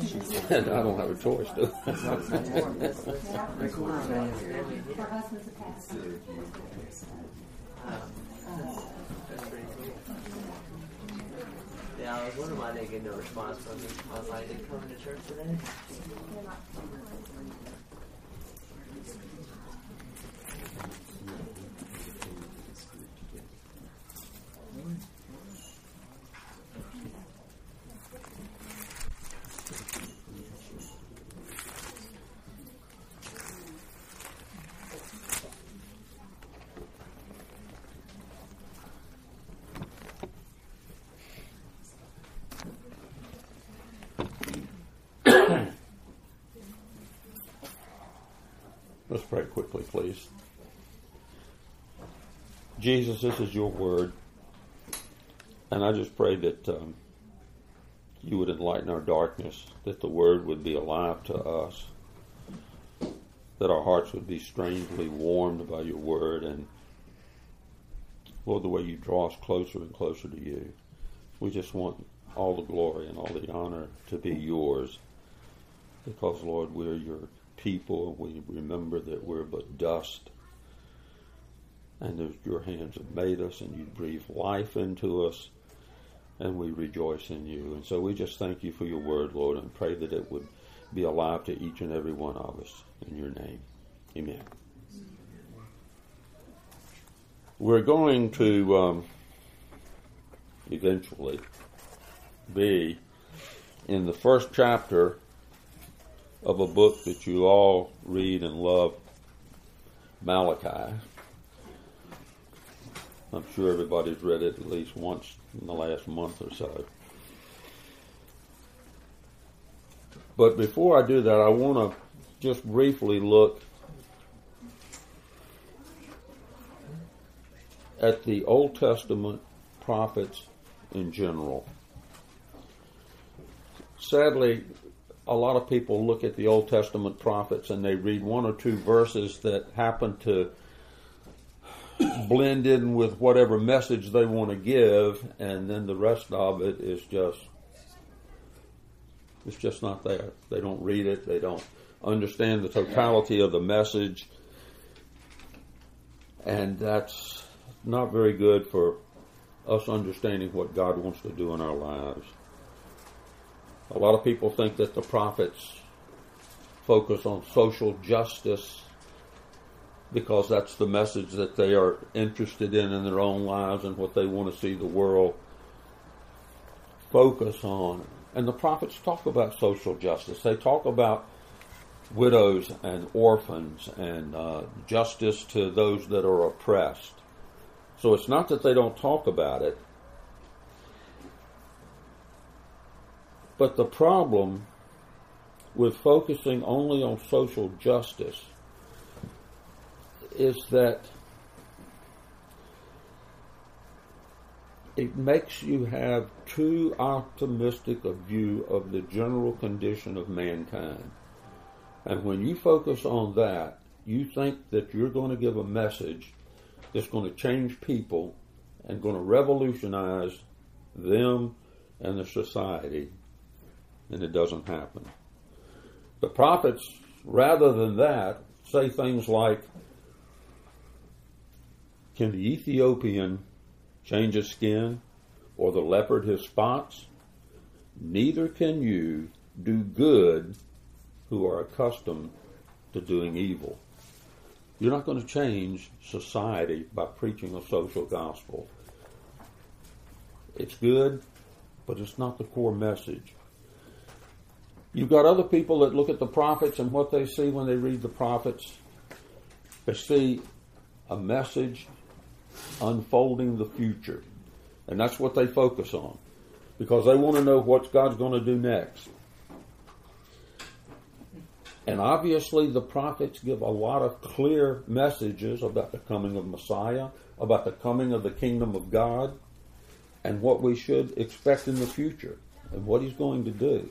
I don't have a choice, do. Yeah, I was wondering why they get no response from me. I was like, they coming to church today? Let's pray quickly, please. Jesus, this is your word. And I just pray that um, you would enlighten our darkness, that the word would be alive to us, that our hearts would be strangely warmed by your word, and Lord, the way you draw us closer and closer to you. We just want all the glory and all the honor to be yours because, Lord, we're your people. We remember that we're but dust and your hands have made us and you breathe life into us and we rejoice in you. And so we just thank you for your word, Lord, and pray that it would be alive to each and every one of us in your name. Amen. We're going to um, eventually be in the first chapter of a book that you all read and love, Malachi. I'm sure everybody's read it at least once in the last month or so. But before I do that, I want to just briefly look at the Old Testament prophets in general. Sadly, a lot of people look at the Old Testament prophets and they read one or two verses that happen to blend in with whatever message they want to give, and then the rest of it is just it's just not there. They don't read it. They don't understand the totality of the message, and that's not very good for us understanding what God wants to do in our lives. A lot of people think that the prophets focus on social justice because that's the message that they are interested in in their own lives and what they want to see the world focus on. And the prophets talk about social justice. They talk about widows and orphans and uh, justice to those that are oppressed. So it's not that they don't talk about it, but the problem with focusing only on social justice is that it makes you have too optimistic a view of the general condition of mankind. And when you focus on that, you think that you're going to give a message that's going to change people and going to revolutionize them and the society, and it doesn't happen. The prophets, rather than that, say things like, Can the Ethiopian change his skin, or the leopard his spots? Neither can you do good who are accustomed to doing evil. You're not going to change society by preaching a social gospel. It's good, but it's not the core message. You've got other people that look at the prophets and what they see when they read the prophets. They see a message unfolding the future. And that's what they focus on because they want to know what God's going to do next. And obviously, the prophets give a lot of clear messages about the coming of Messiah, about the coming of the kingdom of God, and what we should expect in the future, and what He's going to do.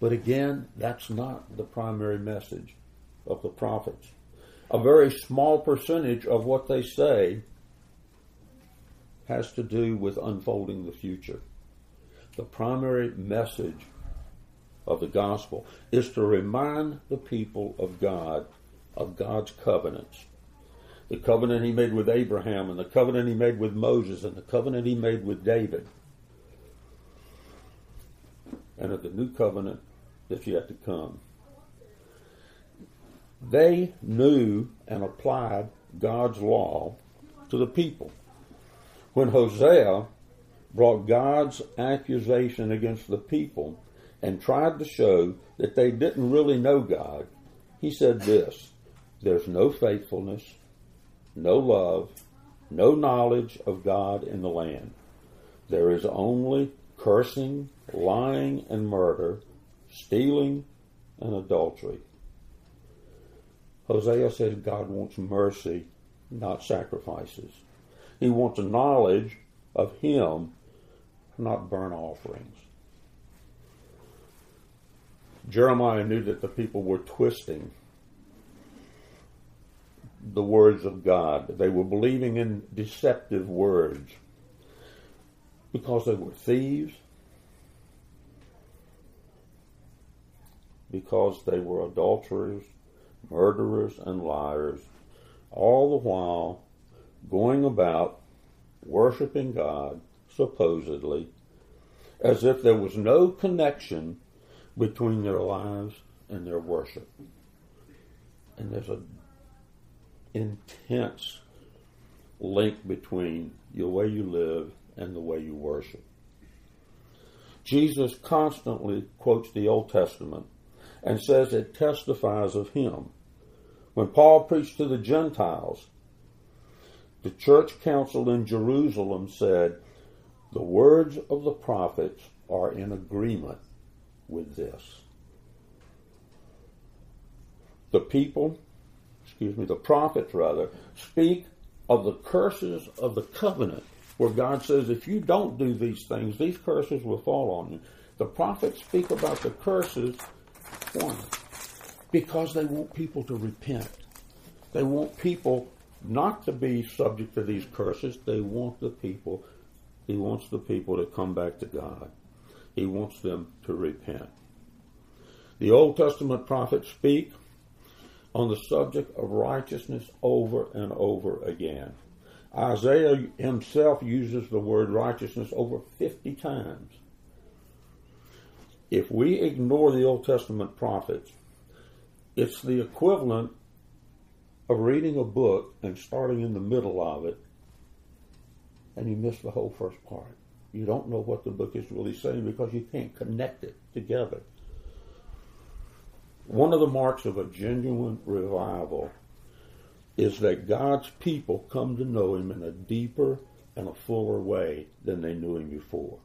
But again, that's not the primary message of the prophets. A very small percentage of what they say has to do with unfolding the future. The primary message of the gospel is to remind the people of God of God's covenants. The covenant he made with Abraham and the covenant he made with Moses and the covenant he made with David. And of the new covenant that's yet to come. They knew and applied God's law to the people. When Hosea brought God's accusation against the people and tried to show that they didn't really know God, he said this There's no faithfulness, no love, no knowledge of God in the land. There is only cursing, lying, and murder, stealing, and adultery. Hosea says God wants mercy, not sacrifices. He wants a knowledge of Him, not burnt offerings. Jeremiah knew that the people were twisting the words of God. They were believing in deceptive words because they were thieves, because they were adulterers, murderers, and liars, all the while going about worshiping God, supposedly, as if there was no connection between their lives and their worship. And there's an intense link between the way you live and the way you worship. Jesus constantly quotes the Old Testament and says it testifies of him. When Paul preached to the Gentiles, the church council in Jerusalem said, The words of the prophets are in agreement with this. The people, excuse me, the prophets rather, speak of the curses of the covenant, where God says, if you don't do these things, these curses will fall on you. The prophets speak about the curses? Because they want people to repent. They want people not to be subject to these curses. They want the people, he wants the people to come back to God. He wants them to repent. The Old Testament prophets speak on the subject of righteousness over and over again. Isaiah himself uses the word righteousness over 50 times. If we ignore the Old Testament prophets, it's the equivalent of reading a book and starting in the middle of it and you miss the whole first part. You don't know what the book is really saying because you can't connect it together. One of the marks of a genuine revival is that God's people come to know Him in a deeper and a fuller way than they knew Him before.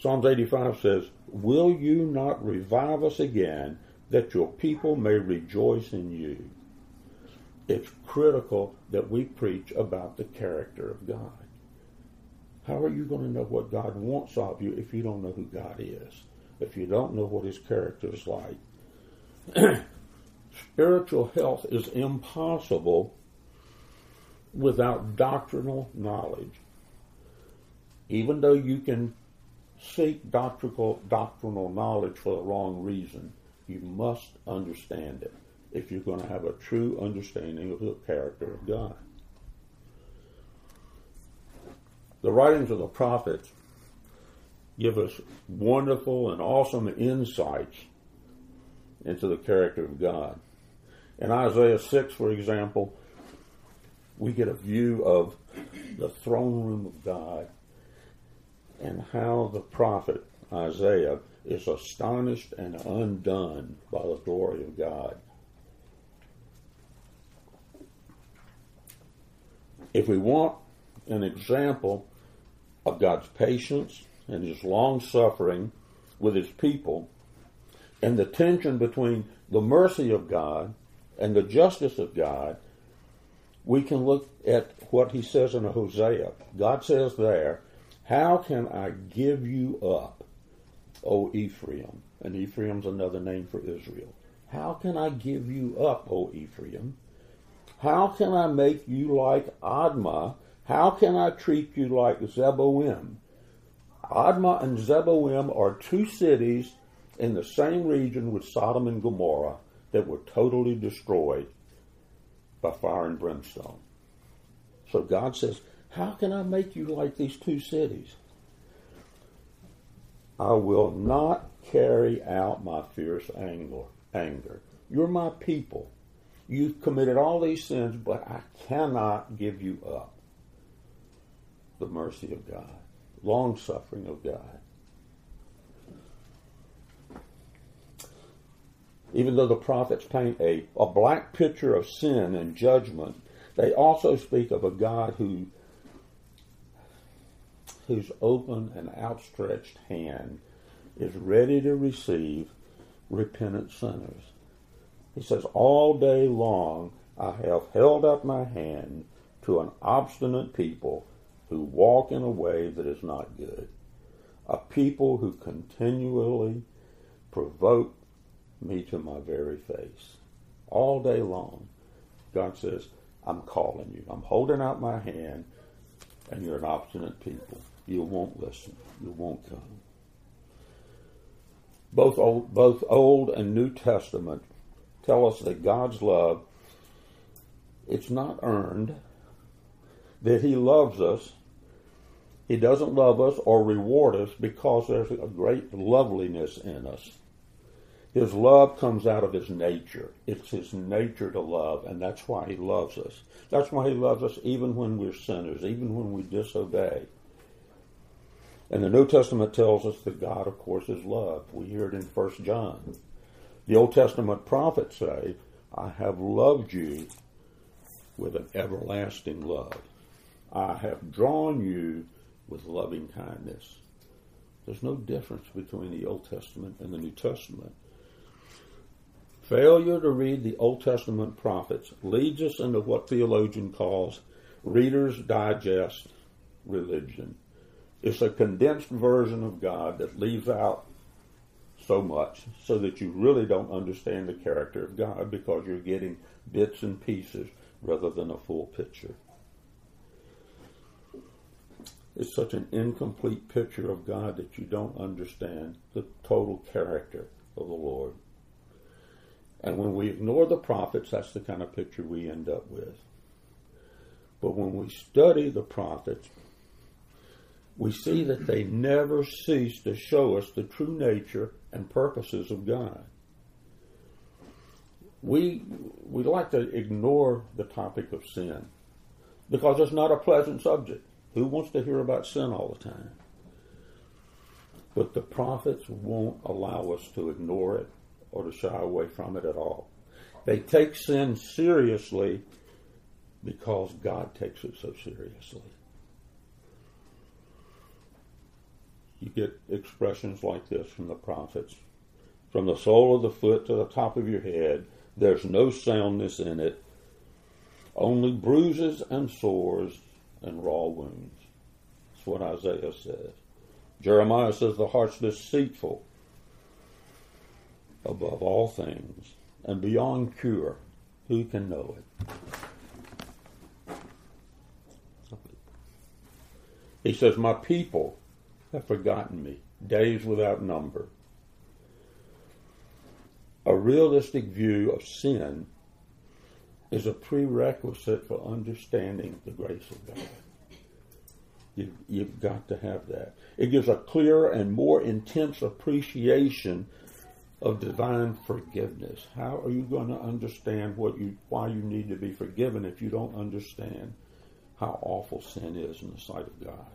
Psalms 85 says, Will you not revive us again that your people may rejoice in you? It's critical that we preach about the character of God. How are you going to know what God wants of you if you don't know who God is? If you don't know what his character is like? Spiritual health is impossible without doctrinal knowledge. Even though you can seek doctrinal, doctrinal knowledge for the wrong reason, you must understand it if you're going to have a true understanding of the character of God. The writings of the prophets give us wonderful and awesome insights into the character of God. In Isaiah 6, for example, we get a view of the throne room of God and how the prophet Isaiah is astonished and undone by the glory of God. If we want an example of God's patience and his long suffering with his people and the tension between the mercy of God and the justice of God, we can look at what he says in Hosea. God says there, How can I give you up, O Ephraim? And Ephraim's another name for Israel. How can I give you up, O Ephraim? How can I make you like Admah? How can I treat you like Zeboim? Admah and Zeboim are two cities in the same region with Sodom and Gomorrah that were totally destroyed by fire and brimstone. So God says, How can I make you like these two cities? I will not carry out my fierce anger. You're my people. You've committed all these sins, but I cannot give you up. The mercy of God, long suffering of God. Even though the prophets paint a, a black picture of sin and judgment, they also speak of a God who whose open and outstretched hand is ready to receive repentant sinners. He says, All day long I have held up my hand to an obstinate people who walk in a way that is not good, a people who continually provoke me to my very face. All day long, God says, I'm calling you. I'm holding out my hand, and you're an obstinate people. You won't listen. You won't come. Both old, both Old and New Testament tell us that God's love, it's not earned, that He loves us. He doesn't love us or reward us because there's a great loveliness in us. His love comes out of his nature. It's his nature to love, and that's why he loves us. That's why he loves us even when we're sinners, even when we disobey. And the New Testament tells us that God, of course, is love. We hear it in 1 John. The Old Testament prophets say, I have loved you with an everlasting love. I have drawn you with loving kindness. There's no difference between the Old Testament and the New Testament. Failure to read the Old Testament prophets leads us into what theologian calls Reader's Digest religion. It's a condensed version of God that leaves out so much so that you really don't understand the character of God because you're getting bits and pieces rather than a full picture. It's such an incomplete picture of God that you don't understand the total character of the Lord. And when we ignore the prophets, that's the kind of picture we end up with. But when we study the prophets, we see that they never cease to show us the true nature and purposes of God. We we like to ignore the topic of sin because it's not a pleasant subject. Who wants to hear about sin all the time? But the prophets won't allow us to ignore it or to shy away from it at all. They take sin seriously because God takes it so seriously. You get expressions like this from the prophets. From the sole of the foot to the top of your head, there's no soundness in it, only bruises and sores and raw wounds. That's what Isaiah says. Jeremiah says the heart's deceitful above all things and beyond cure. Who can know it? He says, My people have forgotten me, days without number. A realistic view of sin is a prerequisite for understanding the grace of God. You've, you've got to have that. It gives a clearer and more intense appreciation of divine forgiveness. How are you going to understand what you why you need to be forgiven if you don't understand how awful sin is in the sight of God?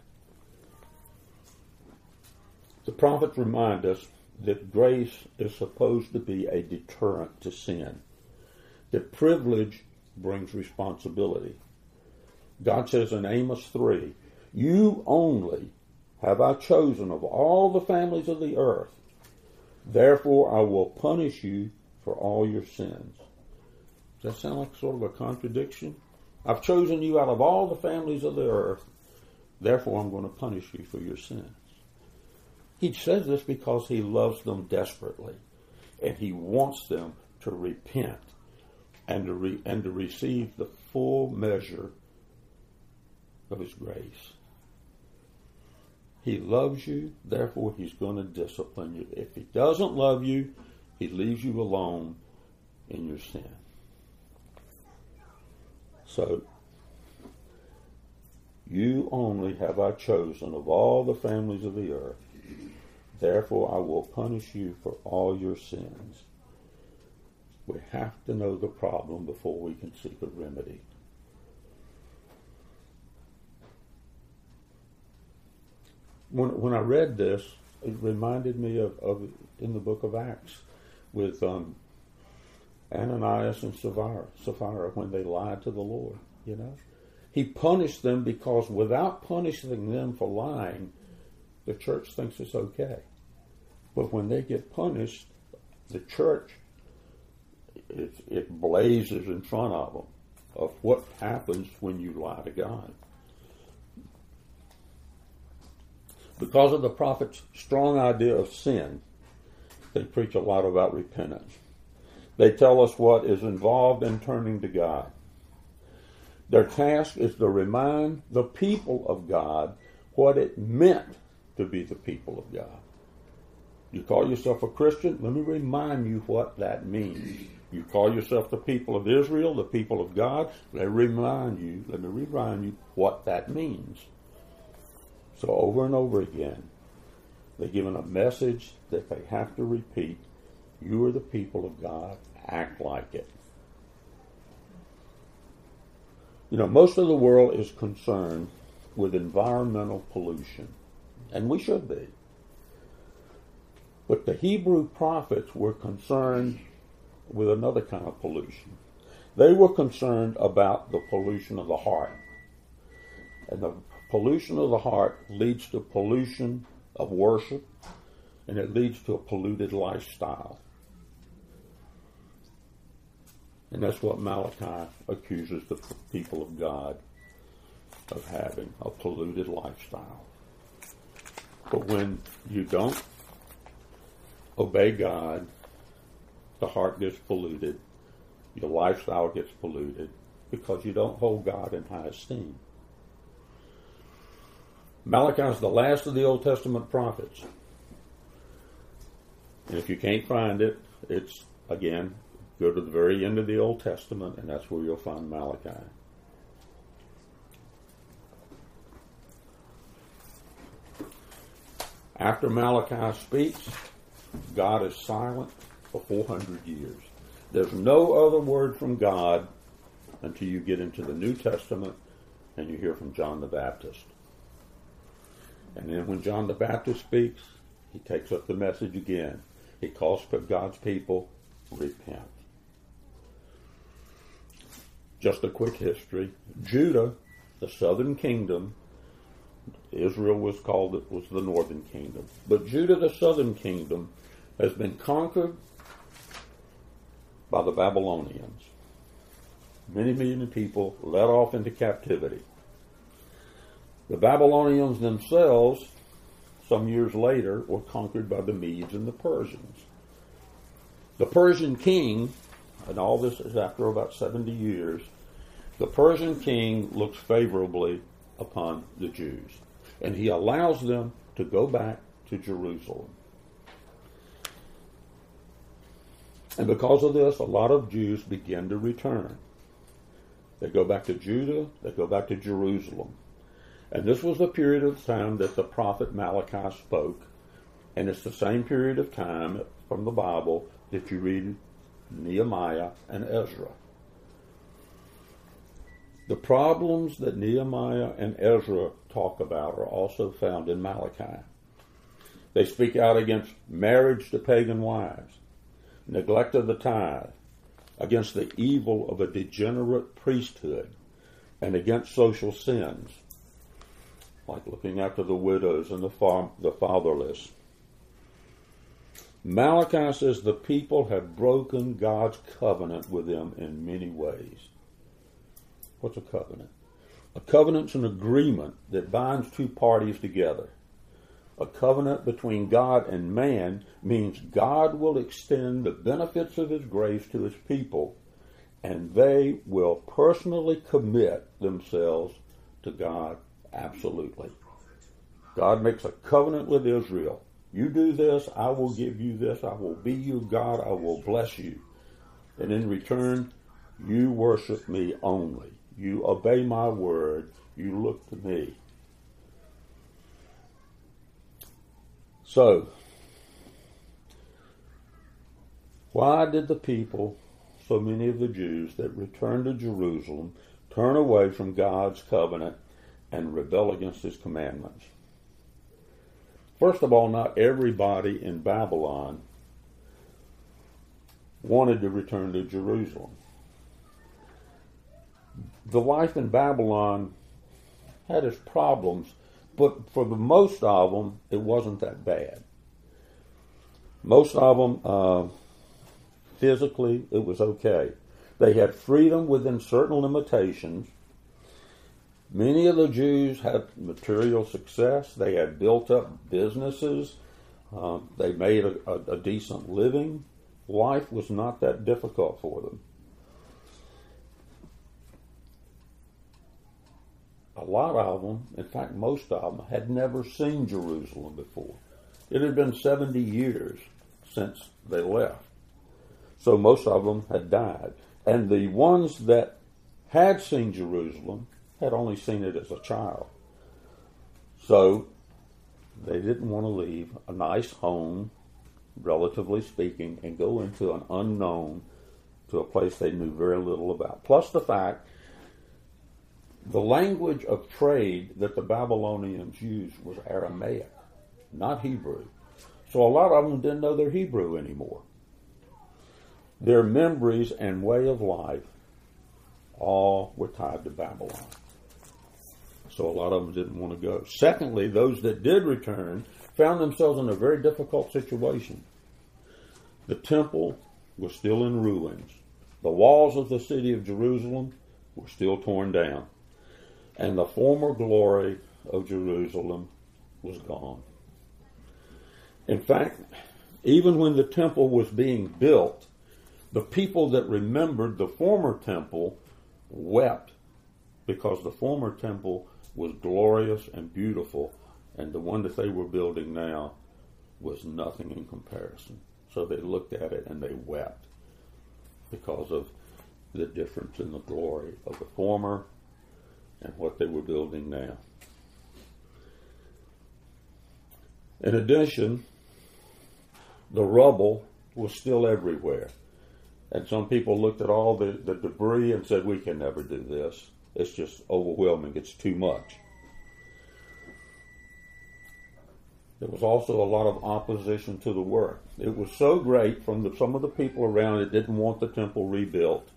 The prophets remind us that grace is supposed to be a deterrent to sin. That privilege brings responsibility. God says in Amos 3, You only have I chosen of all the families of the earth Therefore, I will punish you for all your sins. Does that sound like sort of a contradiction? I've chosen you out of all the families of the earth. Therefore, I'm going to punish you for your sins. He says this because he loves them desperately, and he wants them to repent and to re- and to receive the full measure of his grace. He loves you, therefore he's going to discipline you. If he doesn't love you, he leaves you alone in your sin. So, you only have I chosen of all the families of the earth. Therefore, I will punish you for all your sins. We have to know the problem before we can seek a remedy. When, when I read this, it reminded me of, of in the book of Acts with um, Ananias and Sapphira, Sapphira when they lied to the Lord. You know, He punished them because without punishing them for lying, the church thinks it's okay. But when they get punished, the church it, it blazes in front of them of what happens when you lie to God. Because of the prophet's strong idea of sin, they preach a lot about repentance. They tell us what is involved in turning to God. Their task is to remind the people of God what it meant to be the people of God. You call yourself a Christian? Let me remind you what that means. You call yourself the people of Israel, the people of God? Let me remind you, let me remind you what that means. So over and over again, they're given a message that they have to repeat. You are the people of God. Act like it. You know, most of the world is concerned with environmental pollution, and we should be. But the Hebrew prophets were concerned with another kind of pollution. They were concerned about the pollution of the heart. And the pollution of the heart leads to pollution of worship, and it leads to a polluted lifestyle. And that's what Malachi accuses the people of God of having a polluted lifestyle. But when you don't obey God, the heart gets polluted, your lifestyle gets polluted because you don't hold God in high esteem. Malachi is the last of the Old Testament prophets. And if you can't find it, it's again, go to the very end of the Old Testament, and that's where you'll find Malachi. After Malachi speaks, God is silent for 400 years. There's no other word from God until you get into the New Testament and you hear from John the Baptist. And then when John the Baptist speaks, he takes up the message again. He calls for God's people, repent. Just a quick history. Judah, the southern kingdom, Israel was called it was the northern kingdom. But Judah, the southern kingdom, has been conquered by the Babylonians. Many million people led off into captivity. The Babylonians themselves, some years later, were conquered by the Medes and the Persians. The Persian king, and all this is after about 70 years, the Persian king looks favorably upon the Jews, and he allows them to go back to Jerusalem. And because of this, a lot of Jews begin to return. They go back to Judah, they go back to Jerusalem. And this was the period of time that the prophet Malachi spoke. And it's the same period of time from the Bible that you read Nehemiah and Ezra. The problems that Nehemiah and Ezra talk about are also found in Malachi. They speak out against marriage to pagan wives neglect of the tithe, against the evil of a degenerate priesthood, and against social sins, like looking after the widows and the, far, the fatherless. Malachi says the people have broken God's covenant with them in many ways. What's a covenant? A covenant's an agreement that binds two parties together. A covenant between God and man means God will extend the benefits of His grace to His people, and they will personally commit themselves to God absolutely. God makes a covenant with Israel. You do this, I will give you this. I will be your God. I will bless you. And in return, you worship me only. You obey my word. You look to me. So, why did the people, so many of the Jews that returned to Jerusalem, turn away from God's covenant and rebel against his commandments? First of all, not everybody in Babylon wanted to return to Jerusalem. The life in Babylon had its problems, but for the most of them, it wasn't that bad. Most of them, uh, physically, it was okay. They had freedom within certain limitations Many of the Jews had material success. They had built up businesses. Um, they made a, a, a decent living. Life was not that difficult for them. A lot of them, in fact, most of them, had never seen Jerusalem before. It had been 70 years since they left. So most of them had died. And the ones that had seen Jerusalem had only seen it as a child. So they didn't want to leave a nice home, relatively speaking, and go into an unknown to a place they knew very little about. Plus the fact the language of trade that the Babylonians used was Aramaic, not Hebrew. So a lot of them didn't know their Hebrew anymore. Their memories and way of life all were tied to Babylon so a lot of them didn't want to go. Secondly, those that did return found themselves in a very difficult situation. The temple was still in ruins. The walls of the city of Jerusalem were still torn down. And the former glory of Jerusalem was gone. In fact, even when the temple was being built, the people that remembered the former temple wept because the former temple was glorious and beautiful, and the one that they were building now was nothing in comparison. So they looked at it and they wept because of the difference in the glory of the former and what they were building now. In addition, the rubble was still everywhere. And some people looked at all the, the debris and said, We can never do this. It's just overwhelming. It's too much. There was also a lot of opposition to the work. It was so great from the, some of the people around it didn't want the temple rebuilt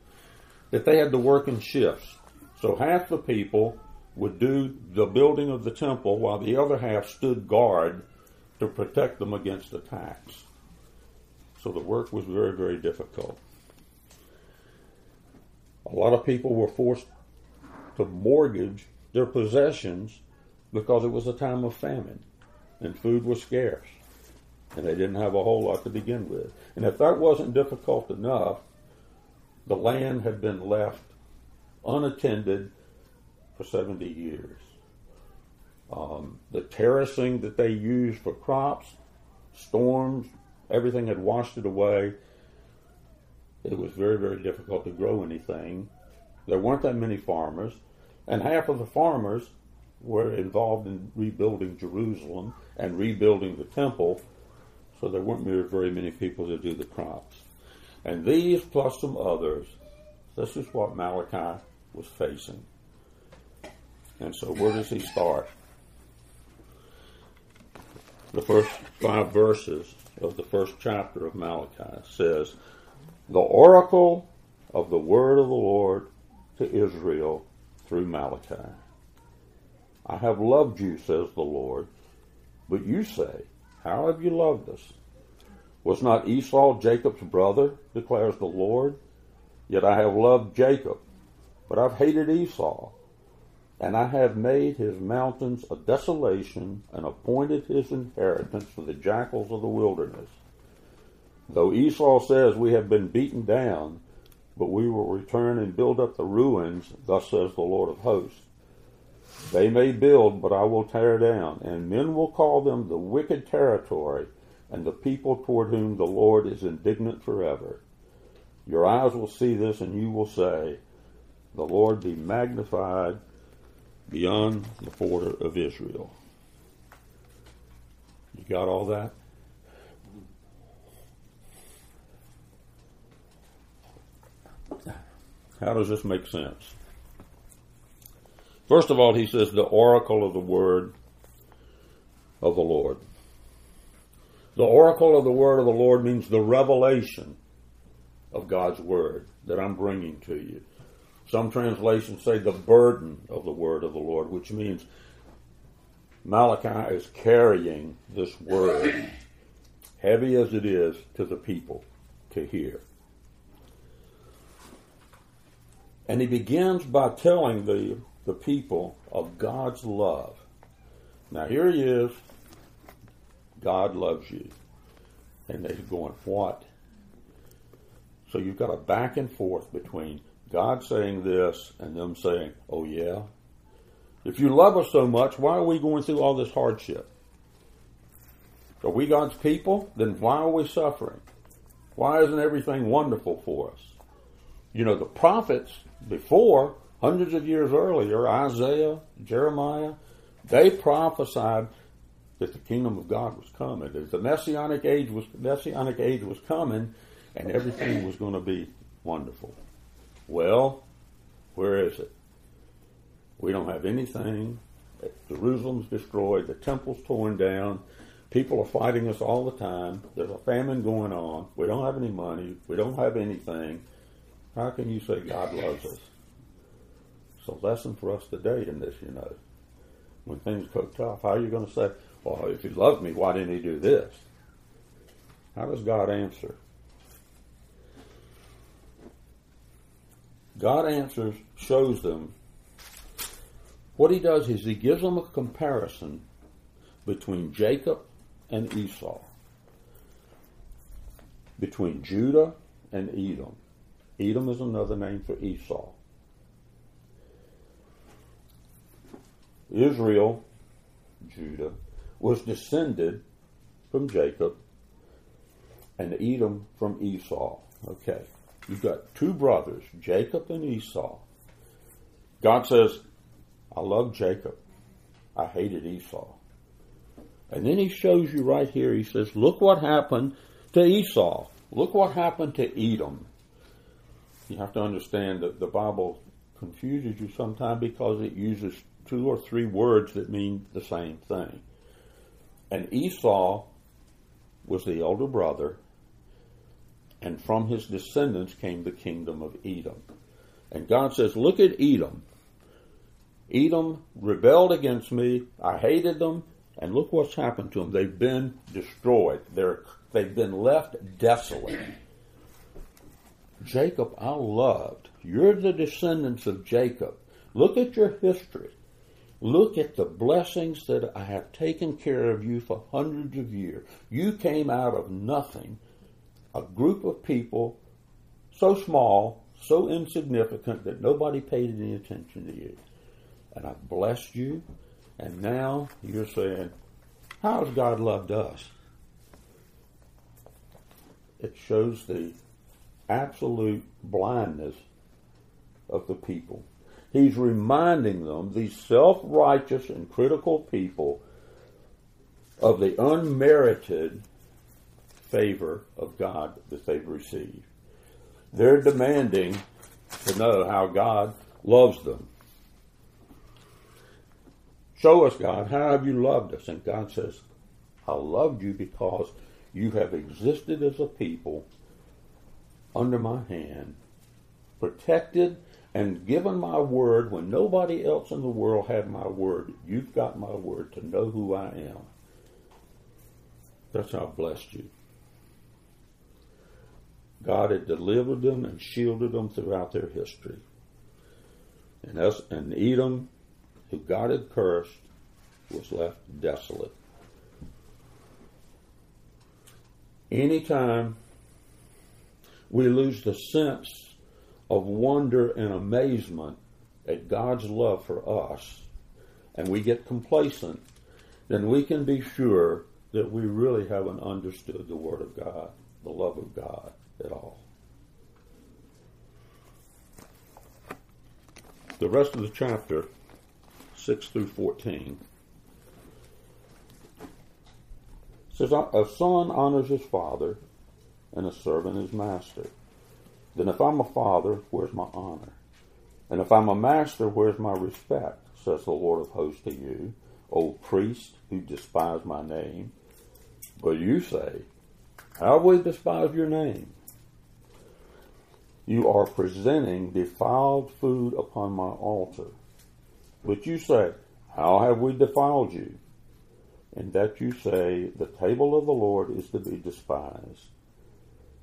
that they had to work in shifts. So half the people would do the building of the temple while the other half stood guard to protect them against attacks. So the work was very, very difficult. A lot of people were forced to mortgage their possessions because it was a time of famine and food was scarce and they didn't have a whole lot to begin with. And if that wasn't difficult enough, the land had been left unattended for 70 years. Um, the terracing that they used for crops, storms, everything had washed it away. It was very, very difficult to grow anything. There weren't that many farmers. And half of the farmers were involved in rebuilding Jerusalem and rebuilding the temple, so there weren't very many people to do the crops. And these, plus some others, this is what Malachi was facing. And so, where does he start? The first five verses of the first chapter of Malachi says, The oracle of the word of the Lord to Israel through Malachi. I have loved you, says the Lord. But you say, How have you loved us? Was not Esau Jacob's brother, declares the Lord? Yet I have loved Jacob, but I've hated Esau. And I have made his mountains a desolation and appointed his inheritance for the jackals of the wilderness. Though Esau says we have been beaten down, but we will return and build up the ruins, thus says the Lord of hosts. They may build, but I will tear down, and men will call them the wicked territory, and the people toward whom the Lord is indignant forever. Your eyes will see this, and you will say, The Lord be magnified beyond the border of Israel. You got all that? How does this make sense? First of all, he says the oracle of the word of the Lord. The oracle of the word of the Lord means the revelation of God's word that I'm bringing to you. Some translations say the burden of the word of the Lord, which means Malachi is carrying this word, heavy as it is, to the people to hear. And he begins by telling the, the people of God's love. Now, here he is. God loves you. And they're going, What? So you've got a back and forth between God saying this and them saying, Oh, yeah? If you love us so much, why are we going through all this hardship? Are we God's people? Then why are we suffering? Why isn't everything wonderful for us? You know, the prophets before, hundreds of years earlier, Isaiah, Jeremiah, they prophesied that the kingdom of God was coming, that the messianic age was messianic age was coming, and everything was going to be wonderful. Well, where is it? We don't have anything. Jerusalem's destroyed. The temple's torn down. People are fighting us all the time. There's a famine going on. We don't have any money. We don't have anything. How can you say God loves us? It's a lesson for us today in this, you know. When things go tough, how are you going to say, well, if he loved me, why didn't he do this? How does God answer? God answers, shows them. What he does is he gives them a comparison between Jacob and Esau, between Judah and Edom. Edom is another name for Esau. Israel, Judah, was descended from Jacob and Edom from Esau. Okay. You've got two brothers, Jacob and Esau. God says, I love Jacob. I hated Esau. And then he shows you right here, he says, look what happened to Esau. Look what happened to Edom you have to understand that the Bible confuses you sometimes because it uses two or three words that mean the same thing. And Esau was the elder brother, and from his descendants came the kingdom of Edom. And God says, Look at Edom. Edom rebelled against me. I hated them. And look what's happened to them. They've been destroyed. They're, they've been left desolate. Jacob I loved. You're the descendants of Jacob. Look at your history. Look at the blessings that I have taken care of you for hundreds of years. You came out of nothing, a group of people so small, so insignificant that nobody paid any attention to you. And I blessed you, and now you're saying, How has God loved us? It shows the absolute blindness of the people. He's reminding them, these self righteous and critical people, of the unmerited favor of God that they've received. They're demanding to know how God loves them. Show us, God, how have you loved us? And God says, I loved you because you have existed as a people under my hand, protected and given my word when nobody else in the world had my word. You've got my word to know who I am. That's how I blessed you. God had delivered them and shielded them throughout their history. And, us, and Edom, who God had cursed, was left desolate. Anytime we lose the sense of wonder and amazement at God's love for us, and we get complacent, then we can be sure that we really haven't understood the Word of God, the love of God at all. The rest of the chapter, 6 through 14, says, A son honors his father, and a servant his master. Then if I'm a father, where's my honor? And if I'm a master, where's my respect? Says the Lord of hosts to you, O priest who despise my name. But you say, How have we despised your name? You are presenting defiled food upon my altar. But you say, How have we defiled you? And that you say, The table of the Lord is to be despised.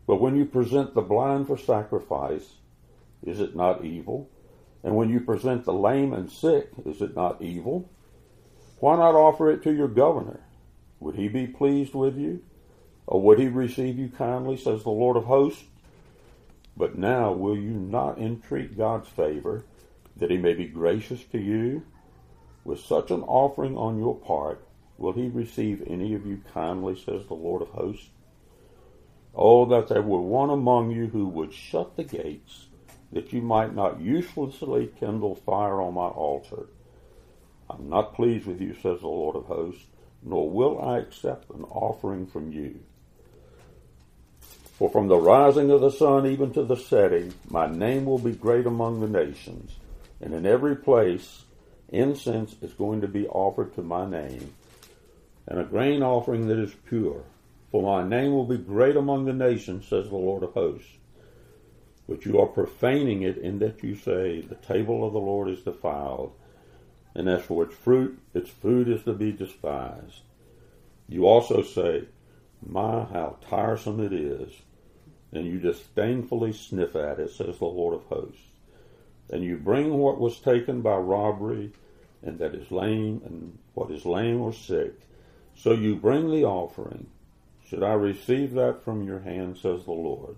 But when you present the blind for sacrifice, is it not evil? And when you present the lame and sick, is it not evil? Why not offer it to your governor? Would he be pleased with you? Or would he receive you kindly, says the Lord of hosts? But now will you not entreat God's favor, that he may be gracious to you? With such an offering on your part, will he receive any of you kindly, says the Lord of hosts? Oh, that there were one among you who would shut the gates, that you might not uselessly kindle fire on my altar. I'm not pleased with you, says the Lord of hosts, nor will I accept an offering from you. For from the rising of the sun even to the setting, my name will be great among the nations, and in every place incense is going to be offered to my name, and a grain offering that is pure. For my name will be great among the nations, says the Lord of hosts. But you are profaning it in that you say, The table of the Lord is defiled, and as for its fruit, its food is to be despised. You also say, My, how tiresome it is, and you disdainfully sniff at it, says the Lord of hosts. And you bring what was taken by robbery, and that is lame, and what is lame or sick. So you bring the offering, should I receive that from your hand, says the Lord?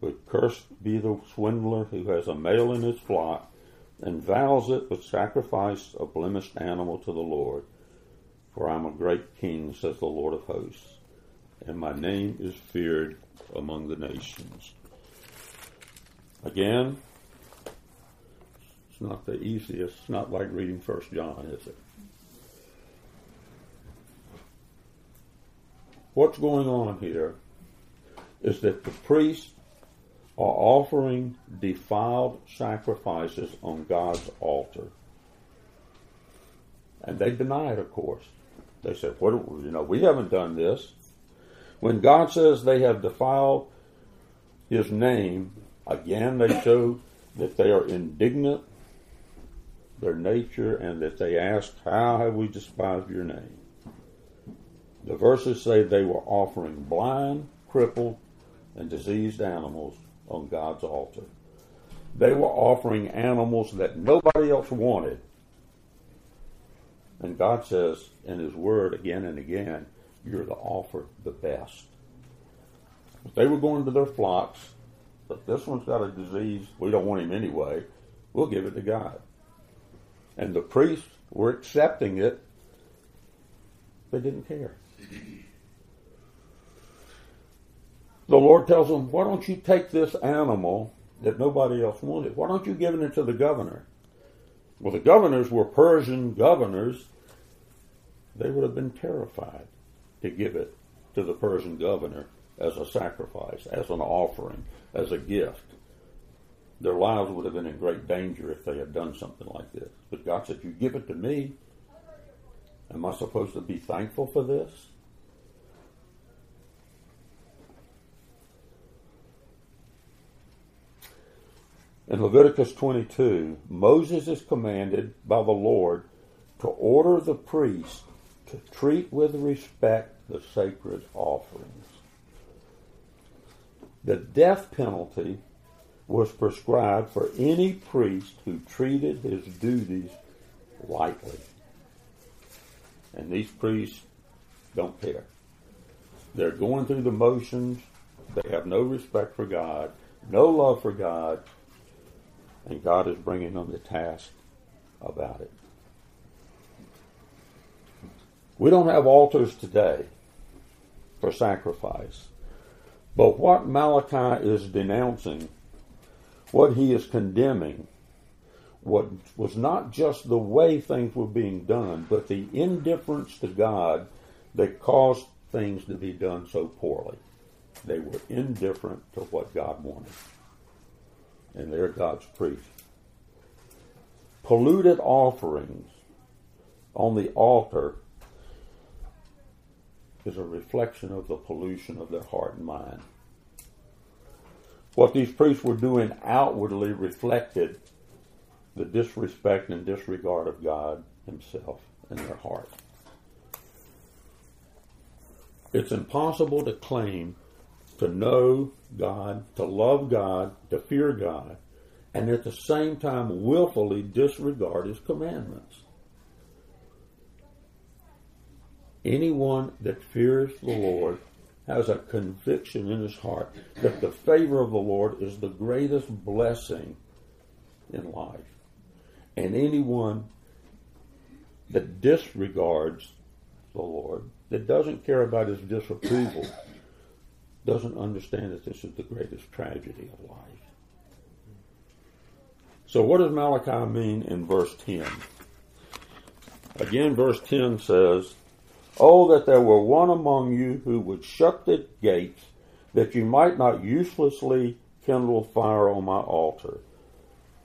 But cursed be the swindler who has a male in his flock and vows it with sacrifice a blemished animal to the Lord. For I am a great king, says the Lord of hosts, and my name is feared among the nations. Again, it's not the easiest. It's not like reading First John, is it? what's going on here is that the priests are offering defiled sacrifices on God's altar. And they deny it, of course. They said, "What? You know, we haven't done this." When God says they have defiled His name, again they show that they are indignant, their nature, and that they ask, "How have we despised Your name?" The verses say they were offering blind, crippled, and diseased animals on God's altar. They were offering animals that nobody else wanted. And God says in His Word again and again, you're to offer the best. They were going to their flocks, but this one's got a disease, we don't want him anyway, we'll give it to God. And the priests were accepting it, they didn't care. The Lord tells them, Why don't you take this animal that nobody else wanted? Why don't you give it to the governor? Well, the governors were Persian governors. They would have been terrified to give it to the Persian governor as a sacrifice, as an offering, as a gift. Their lives would have been in great danger if they had done something like this. But God said, You give it to me. Am I supposed to be thankful for this? In Leviticus 22, Moses is commanded by the Lord to order the priest to treat with respect the sacred offerings. The death penalty was prescribed for any priest who treated his duties lightly. And these priests don't care. They're going through the motions. They have no respect for God, no love for God, and God is bringing them the task about it. We don't have altars today for sacrifice. But what Malachi is denouncing, what he is condemning, what was not just the way things were being done, but the indifference to God that caused things to be done so poorly. They were indifferent to what God wanted. And they're God's priests. Polluted offerings on the altar is a reflection of the pollution of their heart and mind. What these priests were doing outwardly reflected the disrespect and disregard of God Himself in their heart. It's impossible to claim to know God, to love God, to fear God, and at the same time willfully disregard His commandments. Anyone that fears the Lord has a conviction in his heart that the favor of the Lord is the greatest blessing in life. And anyone that disregards the Lord, that doesn't care about his disapproval, doesn't understand that this is the greatest tragedy of life. So, what does Malachi mean in verse 10? Again, verse 10 says, Oh, that there were one among you who would shut the gates, that you might not uselessly kindle fire on my altar.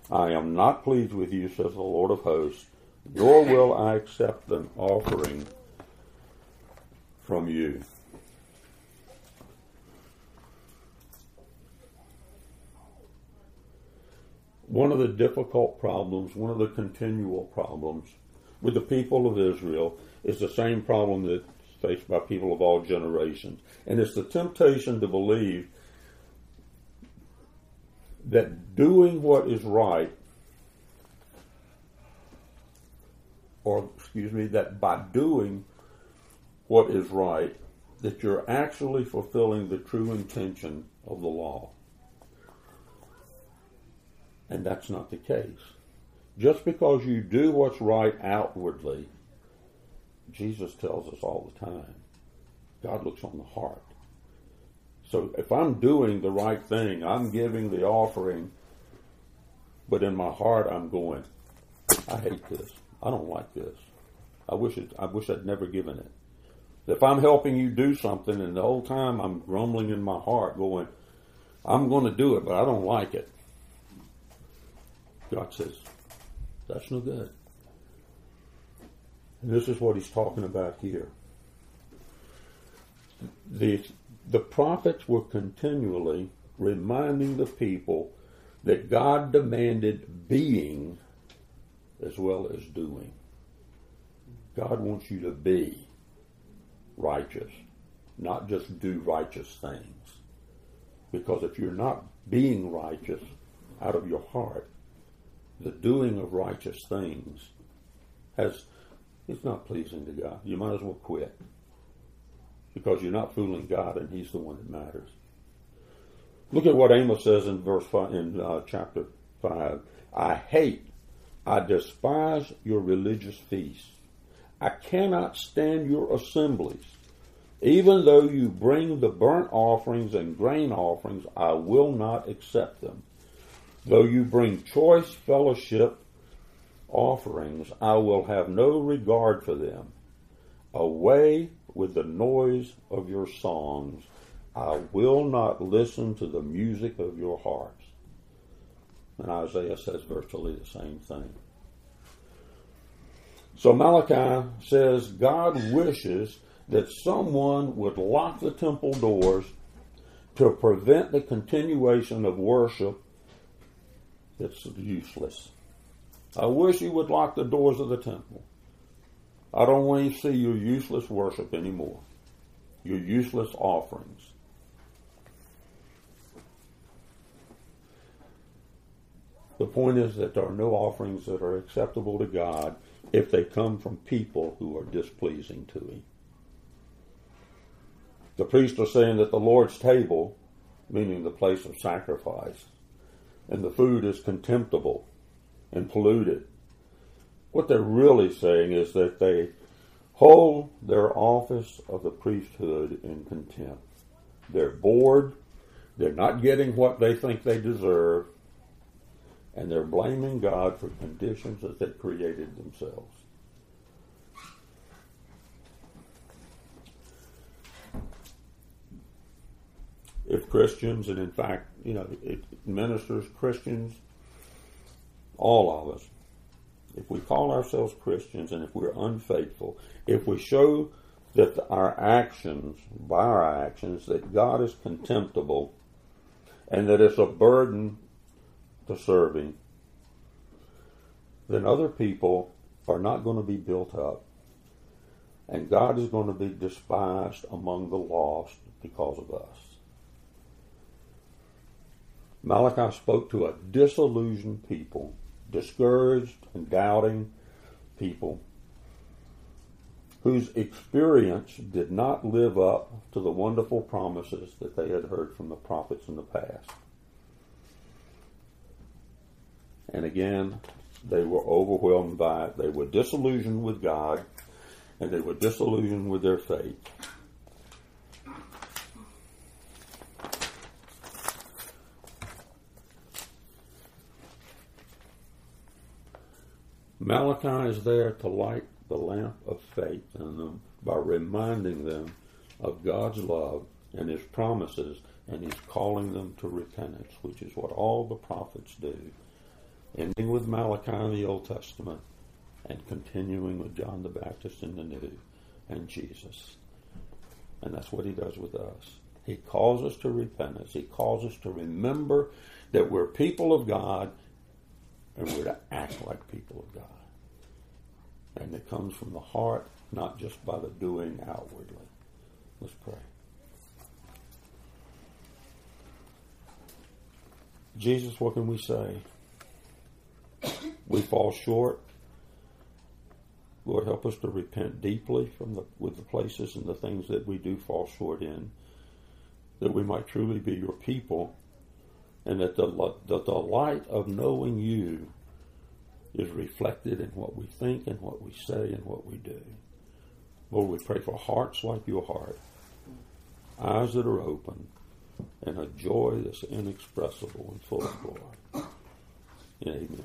I am not pleased with you, says the Lord of hosts, nor will I accept an offering from you. One of the difficult problems, one of the continual problems with the people of Israel is the same problem that's faced by people of all generations. And it's the temptation to believe that doing what is right, or excuse me, that by doing what is right, that you're actually fulfilling the true intention of the law. And that's not the case. Just because you do what's right outwardly, Jesus tells us all the time, God looks on the heart. So if I'm doing the right thing, I'm giving the offering, but in my heart I'm going, I hate this. I don't like this. I wish it, I wish I'd never given it. If I'm helping you do something and the whole time I'm grumbling in my heart going, I'm going to do it, but I don't like it. God says, that's no good. This is what he's talking about here. The, the prophets were continually reminding the people that God demanded being as well as doing. God wants you to be righteous, not just do righteous things. Because if you're not being righteous out of your heart, the doing of righteous things has it's not pleasing to God. You might as well quit because you're not fooling God, and He's the one that matters. Look at what Amos says in verse five, in uh, chapter five. I hate, I despise your religious feasts. I cannot stand your assemblies. Even though you bring the burnt offerings and grain offerings, I will not accept them. Though you bring choice fellowship offerings, I will have no regard for them. Away with the noise of your songs. I will not listen to the music of your harps. And Isaiah says virtually the same thing. So Malachi says God wishes that someone would lock the temple doors to prevent the continuation of worship that's useless. I wish you would lock the doors of the temple. I don't want to see your useless worship anymore, your useless offerings. The point is that there are no offerings that are acceptable to God if they come from people who are displeasing to Him. The priests are saying that the Lord's table, meaning the place of sacrifice, and the food is contemptible and polluted. What they're really saying is that they hold their office of the priesthood in contempt. They're bored. They're not getting what they think they deserve. And they're blaming God for conditions that they created themselves. If Christians, and in fact, you know, it, ministers, Christians, all of us, if we call ourselves Christians and if we're unfaithful, if we show that our actions, by our actions, that God is contemptible and that it's a burden to serve Him, then other people are not going to be built up. And God is going to be despised among the lost because of us. Malachi spoke to a disillusioned people, discouraged and doubting people whose experience did not live up to the wonderful promises that they had heard from the prophets in the past. And again, they were overwhelmed by it. They were disillusioned with God, and they were disillusioned with their faith. Malachi is there to light the lamp of faith in them by reminding them of God's love and His promises, and He's calling them to repentance, which is what all the prophets do. Ending with Malachi in the Old Testament and continuing with John the Baptist in the New and Jesus. And that's what He does with us. He calls us to repentance. He calls us to remember that we're people of God and we're to act like people of God. And it comes from the heart, not just by the doing outwardly. Let's pray. Jesus, what can we say? We fall short. Lord, help us to repent deeply from the with the places and the things that we do fall short in, that we might truly be your people, and that the the light of knowing you is reflected in what we think and what we say and what we do. Lord, we pray for hearts like your heart, eyes that are open, and a joy that's inexpressible and full of glory. Amen.